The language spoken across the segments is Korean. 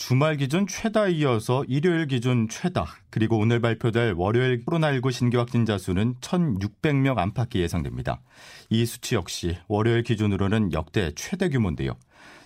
주말 기준 최다 이어서 일요일 기준 최다 그리고 오늘 발표될 월요일 코로나19 신규 확진자 수는 1,600명 안팎이 예상됩니다. 이 수치 역시 월요일 기준으로는 역대 최대 규모인데요.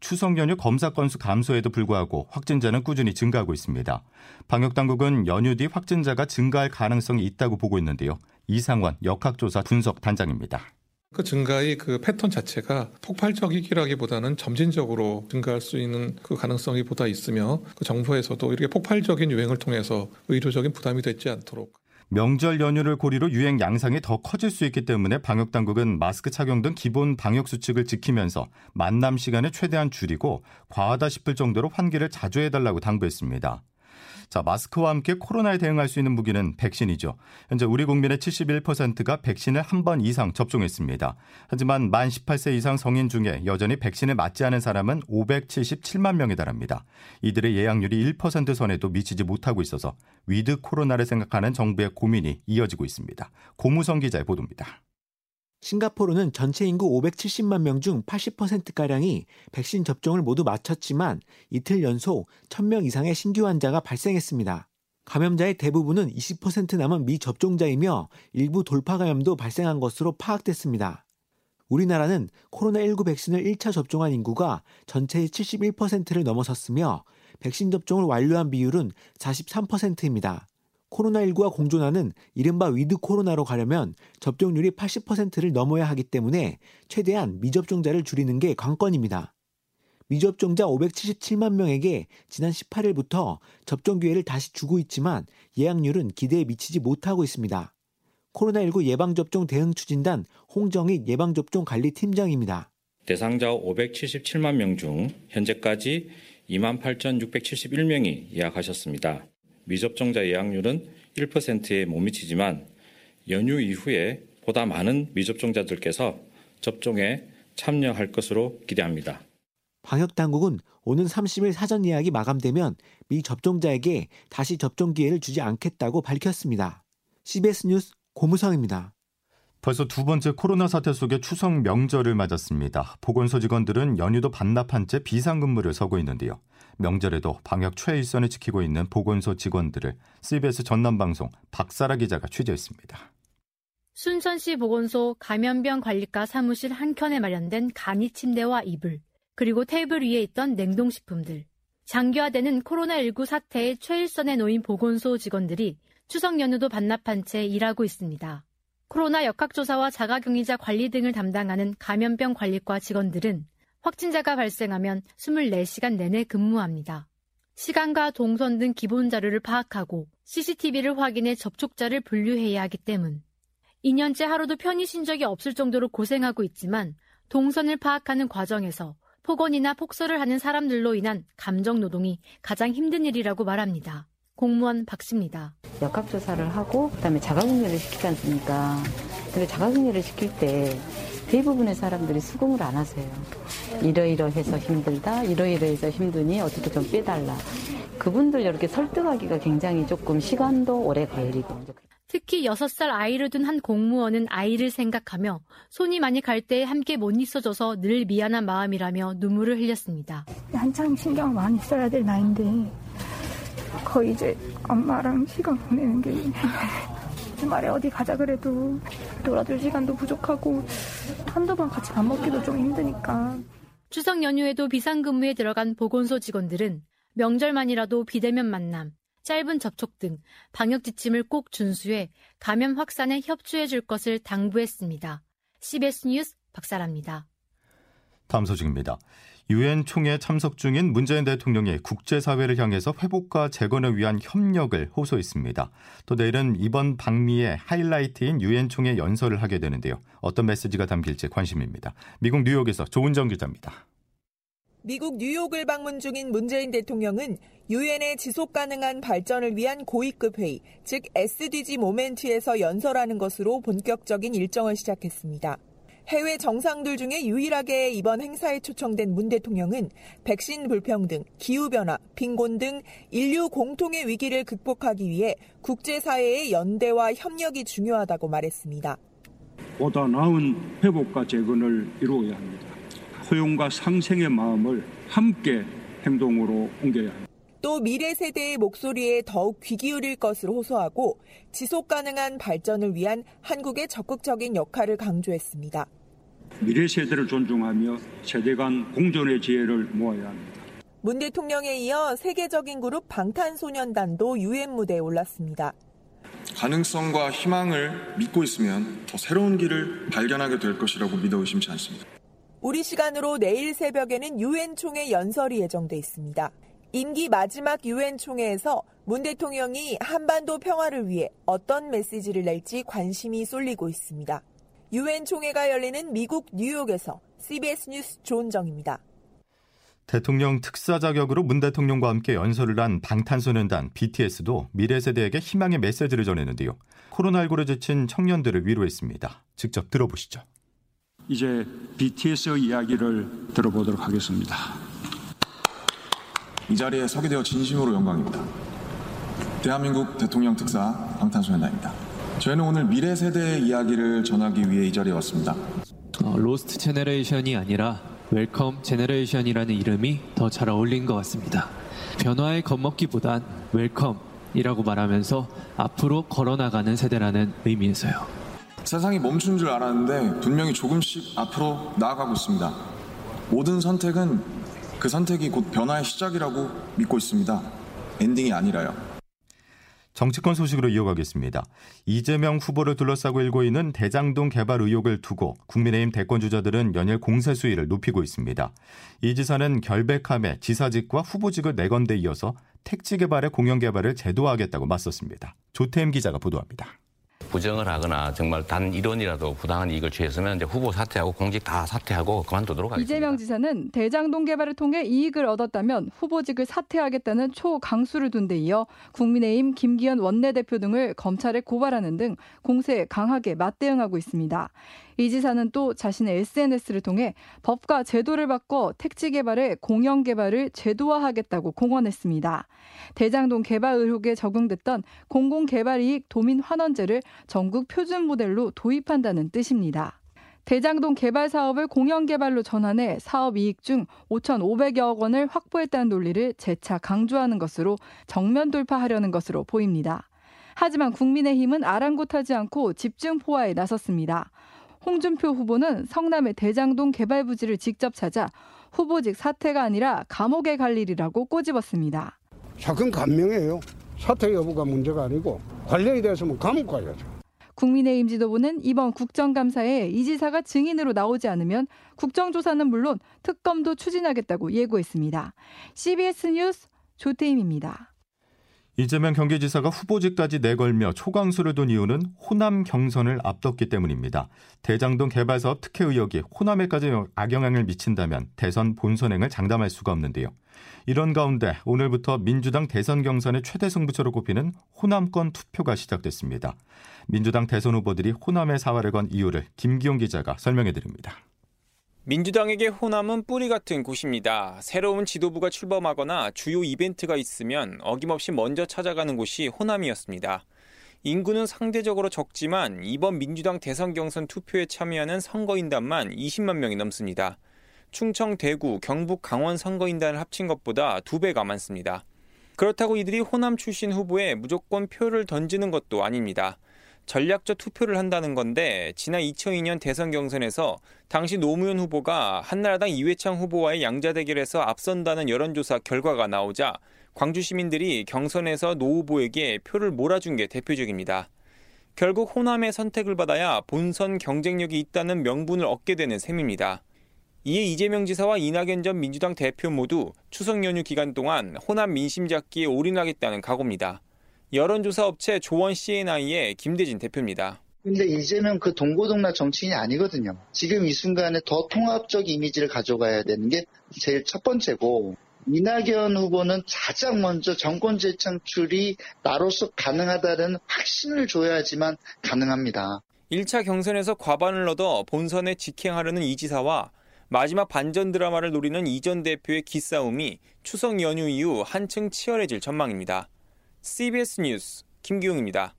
추석 연휴 검사 건수 감소에도 불구하고 확진자는 꾸준히 증가하고 있습니다. 방역 당국은 연휴 뒤 확진자가 증가할 가능성이 있다고 보고 있는데요. 이상원 역학조사 분석 단장입니다. 그 증가의 그 패턴 자체가 폭발적이기라기보다는 점진적으로 증가할 수 있는 그 가능성이 보다 있으며 그 정부에서도 이렇게 폭발적인 유행을 통해서 의료적인 부담이 되지 않도록 명절 연휴를 고리로 유행 양상이 더 커질 수 있기 때문에 방역 당국은 마스크 착용 등 기본 방역 수칙을 지키면서 만남 시간을 최대한 줄이고 과하다 싶을 정도로 환기를 자주 해달라고 당부했습니다. 자, 마스크와 함께 코로나에 대응할 수 있는 무기는 백신이죠. 현재 우리 국민의 71%가 백신을 한 번 이상 접종했습니다. 하지만 만 18세 이상 성인 중에 여전히 백신을 맞지 않은 사람은 577만 명에 달합니다. 이들의 예약률이 1% 선에도 미치지 못하고 있어서 with 코로나를 생각하는 정부의 고민이 이어지고 있습니다. 고무성 기자의 보도입니다. 싱가포르는 전체 인구 570만 명 중 80%가량이 백신 접종을 모두 마쳤지만 이틀 연속 1000명 이상의 신규 환자가 발생했습니다. 감염자의 대부분은 20% 남은 미접종자이며 일부 돌파 감염도 발생한 것으로 파악됐습니다. 우리나라는 코로나19 백신을 1차 접종한 인구가 전체의 71%를 넘어섰으며 백신 접종을 완료한 비율은 43%입니다. 코로나19와 공존하는 이른바 with 코로나로 가려면 접종률이 80%를 넘어야 하기 때문에 최대한 미접종자를 줄이는 게 관건입니다. 미접종자 577만 명에게 지난 18일부터 접종 기회를 다시 주고 있지만 예약률은 기대에 미치지 못하고 있습니다. 코로나19 예방접종 대응 추진단 홍정익 예방접종 관리 팀장입니다. 대상자 577만 명 중 현재까지 28,671명이 예약하셨습니다. 미접종자 예약률은 1%에 못 미치지만 연휴 이후에 보다 많은 미접종자들께서 접종에 참여할 것으로 기대합니다. 방역 당국은 오는 30일 사전 예약이 마감되면 미접종자에게 다시 접종 기회를 주지 않겠다고 밝혔습니다. CBS 뉴스 고무성입니다. 벌써 두 번째 코로나 사태 속에 추석 명절을 맞았습니다. 보건소 직원들은 연휴도 반납한 채 비상근무를 서고 있는데요. 명절에도 방역 최일선을 지키고 있는 보건소 직원들을 CBS 전남방송 박사라 기자가 취재했습니다. 순천시 보건소 감염병 관리과 사무실 한켠에 마련된 간이 침대와 이불, 그리고 테이블 위에 있던 냉동식품들. 장기화되는 코로나19 사태의 최일선에 놓인 보건소 직원들이 추석 연휴도 반납한 채 일하고 있습니다. 코로나 역학조사와 자가격리자 관리 등을 담당하는 감염병 관리과 직원들은 확진자가 발생하면 24시간 내내 근무합니다. 시간과 동선 등 기본 자료를 파악하고 CCTV를 확인해 접촉자를 분류해야 하기 때문. 2년째 하루도 편히 쉰 적이 없을 정도로 고생하고 있지만 동선을 파악하는 과정에서 폭언이나 폭설을 하는 사람들로 인한 감정 노동이 가장 힘든 일이라고 말합니다. 공무원 박 씨입니다. 역학조사를 하고 그다음에 자가격리를 시키지 않습니까? 근데 자가격리를 시킬 때 대부분의 사람들이 수긍을 안 하세요. 이러이러해서 힘들다, 이러이러해서 힘드니 어떻게 좀 빼달라. 그분들 이렇게 설득하기가 굉장히 조금 시간도 오래 걸리고. 특히 6살 아이를 둔 한 공무원은 아이를 생각하며 손이 많이 갈 때 함께 못 있어줘서 늘 미안한 마음이라며 눈물을 흘렸습니다. 한창 신경 많이 써야 될 나이인데 거의 이제 엄마랑 시간 보내는 게 주말에 어디 가자 그래도 놀아줄 시간도 부족하고 한두 번 같이 밥 먹기도 좀 힘드니까. 추석 연휴에도 비상근무에 들어간 보건소 직원들은 명절만이라도 비대면 만남, 짧은 접촉 등 방역 지침을 꼭 준수해 감염 확산에 협조해 줄 것을 당부했습니다. CBS 뉴스 박사랍니다. 다음 소식입니다. 유엔 총회 참석 중인 문재인 대통령이 국제사회를 향해서 회복과 재건을 위한 협력을 호소했습니다. 또 내일은 이번 방미의 하이라이트인 유엔 총회 연설을 하게 되는데요. 어떤 메시지가 담길지 관심입니다. 미국 뉴욕에서 조은정 기자입니다. 미국 뉴욕을 방문 중인 문재인 대통령은 유엔의 지속 가능한 발전을 위한 고위급 회의, 즉 SDG 모멘트에서 연설하는 것으로 본격적인 일정을 시작했습니다. 해외 정상들 중에 유일하게 이번 행사에 초청된 문 대통령은 백신 불평등, 기후변화, 빈곤 등 인류 공통의 위기를 극복하기 위해 국제사회의 연대와 협력이 중요하다고 말했습니다. 보다 나은 회복과 재건을 이루어야 합니다. 포용과 상생의 마음을 함께 행동으로 옮겨야 합니다. 또 미래 세대의 목소리에 더욱 귀 기울일 것을 호소하고 지속 가능한 발전을 위한 한국의 적극적인 역할을 강조했습니다. 미래 세대를 존중하며 세대 간 공존의 지혜를 모아야 합니다. 문 대통령에 이어 세계적인 그룹 방탄소년단도 유엔 무대에 올랐습니다. 가능성과 희망을 믿고 있으면 더 새로운 길을 발견하게 될 것이라고 믿어 의심치 않습니다. 우리 시간으로 내일 새벽에는 유엔 총회 연설이 예정돼 있습니다. 임기 마지막 유엔 총회에서 문 대통령이 한반도 평화를 위해 어떤 메시지를 낼지 관심이 쏠리고 있습니다. 유엔 총회가 열리는 미국 뉴욕에서 CBS 뉴스 조은정입니다. 대통령 특사 자격으로 문 대통령과 함께 연설을 한 방탄소년단 BTS도 미래 세대에게 희망의 메시지를 전했는데요. 코로나19로 지친 청년들을 위로했습니다. 직접 들어보시죠. 이제 BTS의 이야기를 들어보도록 하겠습니다. 이 자리에 서게 되어 진심으로 영광입니다. 대한민국 대통령 특사 방탄소년단입니다. 저희는 오늘 미래 세대의 이야기를 전하기 위해 이 자리에 왔습니다. 어, lost generation이 아니라 welcome generation이라는 이름이 더 잘 어울린 것 같습니다. 변화에 겁먹기보단 welcome이라고 말하면서 앞으로 걸어나가는 세대라는 의미에서요. 세상이 멈춘 줄 알았는데 분명히 조금씩 앞으로 나아가고 있습니다. 모든 선택은 그 선택이 곧 변화의 시작이라고 믿고 있습니다. 엔딩이 아니라요. 정치권 소식으로 이어가겠습니다. 이재명 후보를 둘러싸고 일고 있는 대장동 개발 의혹을 두고 국민의힘 대권 주자들은 연일 공세 수위를 높이고 있습니다. 이 지사는 결백함에 지사직과 후보직을 내건 데 이어서 택지 개발의 공영 개발을 제도화하겠다고 맞섰습니다. 조태임 기자가 보도합니다. 부정을 하거나 정말 단 1원이라도 부당한 이익을 취했으면 이제 후보 사퇴하고 공직 다 사퇴하고 그만두도록 하겠습니다. 이재명 지사는 대장동 개발을 통해 이익을 얻었다면 후보직을 사퇴하겠다는 초강수를 둔 데 이어 국민의힘 김기현 원내대표 등을 검찰에 고발하는 등 공세에 강하게 맞대응하고 있습니다. 이 지사는 또 자신의 SNS를 통해 법과 제도를 바꿔 택지 개발의 공영 개발을 제도화하겠다고 공언했습니다. 대장동 개발 의혹에 적용됐던 공공개발이익 도민 환원제를 전국 표준 모델로 도입한다는 뜻입니다. 대장동 개발 사업을 공영 개발로 전환해 사업 이익 중 5,500여억 원을 확보했다는 논리를 재차 강조하는 것으로 정면 돌파하려는 것으로 보입니다. 하지만 국민의힘은 아랑곳하지 않고 집중 포화에 나섰습니다. 홍준표 후보는 성남의 대장동 개발 부지를 직접 찾아 후보직 사퇴가 아니라 감옥에 갈 일이라고 꼬집었습니다. 사건 감명이에요. 사퇴 여부가 문제가 아니고 관련이 돼서면 감옥 가야죠. 국민의힘 지도부는 이번 국정감사에 이 지사가 증인으로 나오지 않으면 국정조사는 물론 특검도 추진하겠다고 예고했습니다. CBS 뉴스 조태임입니다. 이재명 경기지사가 후보직까지 내걸며 초강수를 둔 이유는 호남 경선을 앞뒀기 때문입니다. 대장동 개발 사업 특혜 의혹이 호남에까지 악영향을 미친다면 대선 본선행을 장담할 수가 없는데요. 이런 가운데 오늘부터 민주당 대선 경선의 최대 승부처로 꼽히는 호남권 투표가 시작됐습니다. 민주당 대선 후보들이 호남의 사활을 건 이유를 김기용 기자가 설명해 드립니다. 민주당에게 호남은 뿌리 같은 곳입니다. 새로운 지도부가 출범하거나 주요 이벤트가 있으면 어김없이 먼저 찾아가는 곳이 호남이었습니다. 인구는 상대적으로 적지만 이번 민주당 대선 경선 투표에 참여하는 선거인단만 20만 명이 넘습니다. 충청, 대구, 경북, 강원 선거인단을 합친 것보다 두 배가 많습니다. 그렇다고 이들이 호남 출신 후보에 무조건 표를 던지는 것도 아닙니다. 전략적 투표를 한다는 건데 지난 2002년 대선 경선에서 당시 노무현 후보가 한나라당 이회창 후보와의 양자 대결에서 앞선다는 여론조사 결과가 나오자 광주 시민들이 경선에서 노 후보에게 표를 몰아준 게 대표적입니다. 결국 호남의 선택을 받아야 본선 경쟁력이 있다는 명분을 얻게 되는 셈입니다. 이에 이재명 지사와 이낙연 전 민주당 대표 모두 추석 연휴 기간 동안 호남 민심 잡기에 올인하겠다는 각오입니다. 여론조사 업체 조원 CNI의 김대진 대표입니다. 근데 이재명 그 동고동락 정치인이 아니거든요. 지금 이 순간에 더 통합적 이미지를 가져가야 되는 게 제일 첫 번째고 이낙연 후보는 가장 먼저 정권 재창출이 나로서 가능하다는 확신을 줘야지만 가능합니다. 1차 경선에서 과반을 얻어 본선에 직행하려는 이 지사와 마지막 반전 드라마를 노리는 이전 대표의 기싸움이 추석 연휴 이후 한층 치열해질 전망입니다. CBS 뉴스 김기웅입니다.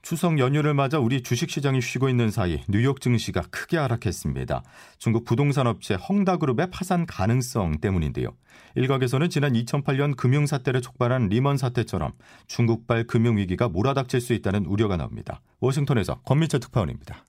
추석 연휴를 맞아 우리 주식시장이 쉬고 있는 사이 뉴욕 증시가 크게 하락했습니다. 중국 부동산 업체 헝다그룹의 파산 가능성 때문인데요. 일각에서는 지난 2008년 금융사태를 촉발한 리먼 사태처럼 중국발 금융위기가 몰아닥칠 수 있다는 우려가 나옵니다. 워싱턴에서 권민철 특파원입니다.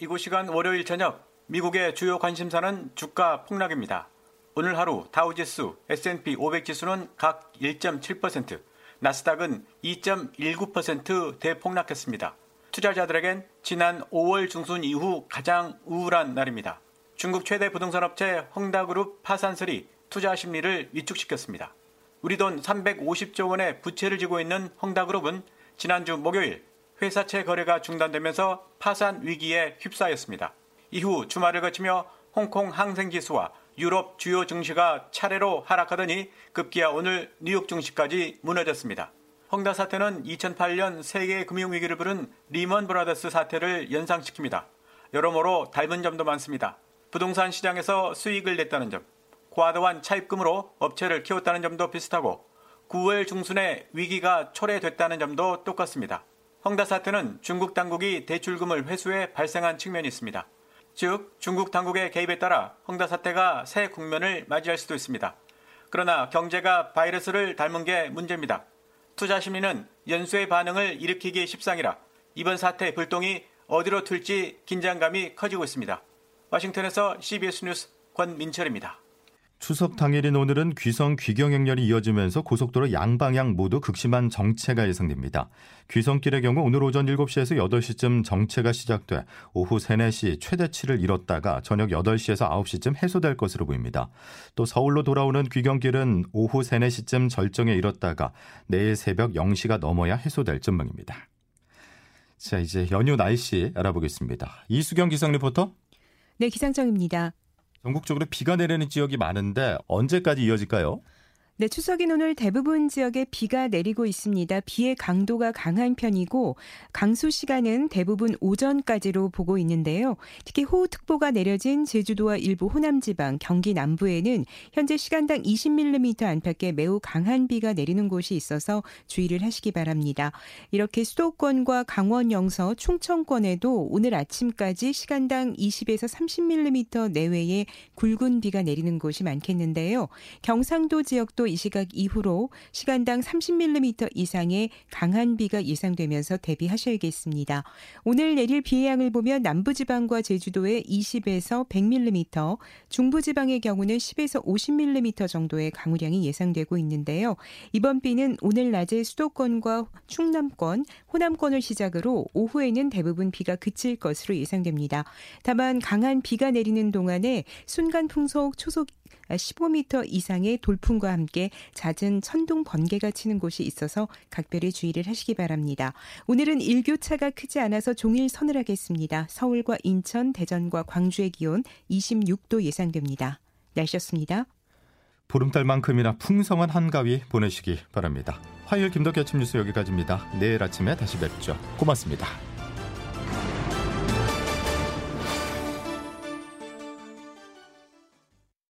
이곳 시간 월요일 저녁 미국의 주요 관심사는 주가 폭락입니다. 오늘 하루 다우지수, S&P 500 지수는 각 1.7%, 나스닥은 2.19% 대폭락했습니다. 투자자들에겐 지난 5월 중순 이후 가장 우울한 날입니다. 중국 최대 부동산 업체 헝다그룹 파산설이 투자 심리를 위축시켰습니다. 우리 돈 350조 원의 부채를 지고 있는 헝다그룹은 지난주 목요일 회사채 거래가 중단되면서 파산 위기에 휩싸였습니다. 이후 주말을 거치며 홍콩 항생지수와 유럽 주요 증시가 차례로 하락하더니 급기야 오늘 뉴욕 증시까지 무너졌습니다. 헝다 사태는 2008년 세계 금융위기를 부른 리먼 브라더스 사태를 연상시킵니다. 여러모로 닮은 점도 많습니다. 부동산 시장에서 수익을 냈다는 점, 과도한 차입금으로 업체를 키웠다는 점도 비슷하고 9월 중순에 위기가 초래됐다는 점도 똑같습니다. 헝다 사태는 중국 당국이 대출금을 회수해 발생한 측면이 있습니다. 즉 중국 당국의 개입에 따라 헝다 사태가 새 국면을 맞이할 수도 있습니다. 그러나 경제가 바이러스를 닮은 게 문제입니다. 투자 심리는 연쇄 반응을 일으키기 십상이라 이번 사태 불똥이 어디로 튈지 긴장감이 커지고 있습니다. 워싱턴에서 CBS 뉴스 권민철입니다. 추석 당일인 오늘은 귀성 귀경 행렬이 이어지면서 고속도로 양방향 모두 극심한 정체가 예상됩니다. 귀성길의 경우 오늘 오전 7시에서 8시쯤 정체가 시작돼 오후 3, 4시 최대치를 이뤘다가 저녁 8시에서 9시쯤 해소될 것으로 보입니다. 또 서울로 돌아오는 귀경길은 오후 3, 4시쯤 절정에 이뤘다가 내일 새벽 0시가 넘어야 해소될 전망입니다. 자, 이제 연휴 날씨 알아보겠습니다. 이수경 기상 리포터. 네, 기상청입니다. 전국적으로 비가 내리는 지역이 많은데 언제까지 이어질까요? 네, 추석인 오늘 대부분 지역에 비가 내리고 있습니다. 비의 강도가 강한 편이고 강수 시간은 대부분 오전까지로 보고 있는데요. 특히 호우특보가 내려진 제주도와 일부 호남 지방, 경기 남부에는 현재 시간당 20mm 안팎의 매우 강한 비가 내리는 곳이 있어서 주의를 하시기 바랍니다. 이렇게 수도권과 강원 영서, 충청권에도 오늘 아침까지 시간당 20에서 30mm 내외의 굵은 비가 내리는 곳이 많겠는데요. 경상도 지역도 이 시각 이후로 시간당 30mm 이상의 강한 비가 예상되면서 대비하셔야겠습니다. 오늘 내릴 비의 양을 보면 남부지방과 제주도에 20에서 100mm, 중부지방의 경우는 10에서 50mm 정도의 강우량이 예상되고 있는데요. 이번 비는 오늘 낮에 수도권과 충남권, 호남권을 시작으로 오후에는 대부분 비가 그칠 것으로 예상됩니다. 다만 강한 비가 내리는 동안에 순간 풍속 초속 15m 이상의 돌풍과 함께 잦은 천둥 번개가 치는 곳이 있어서 각별히 주의를 하시기 바랍니다. 오늘은 일교차가 크지 않아서 종일 서늘하겠습니다. 서울과 인천, 대전과 광주의 기온 26도 예상됩니다. 날씨였습니다. 보름달만큼이나 풍성한 한가위 보내시기 바랍니다. 화요일 김덕기 아침 뉴스 여기까지입니다. 내일 아침에 다시 뵙죠. 고맙습니다.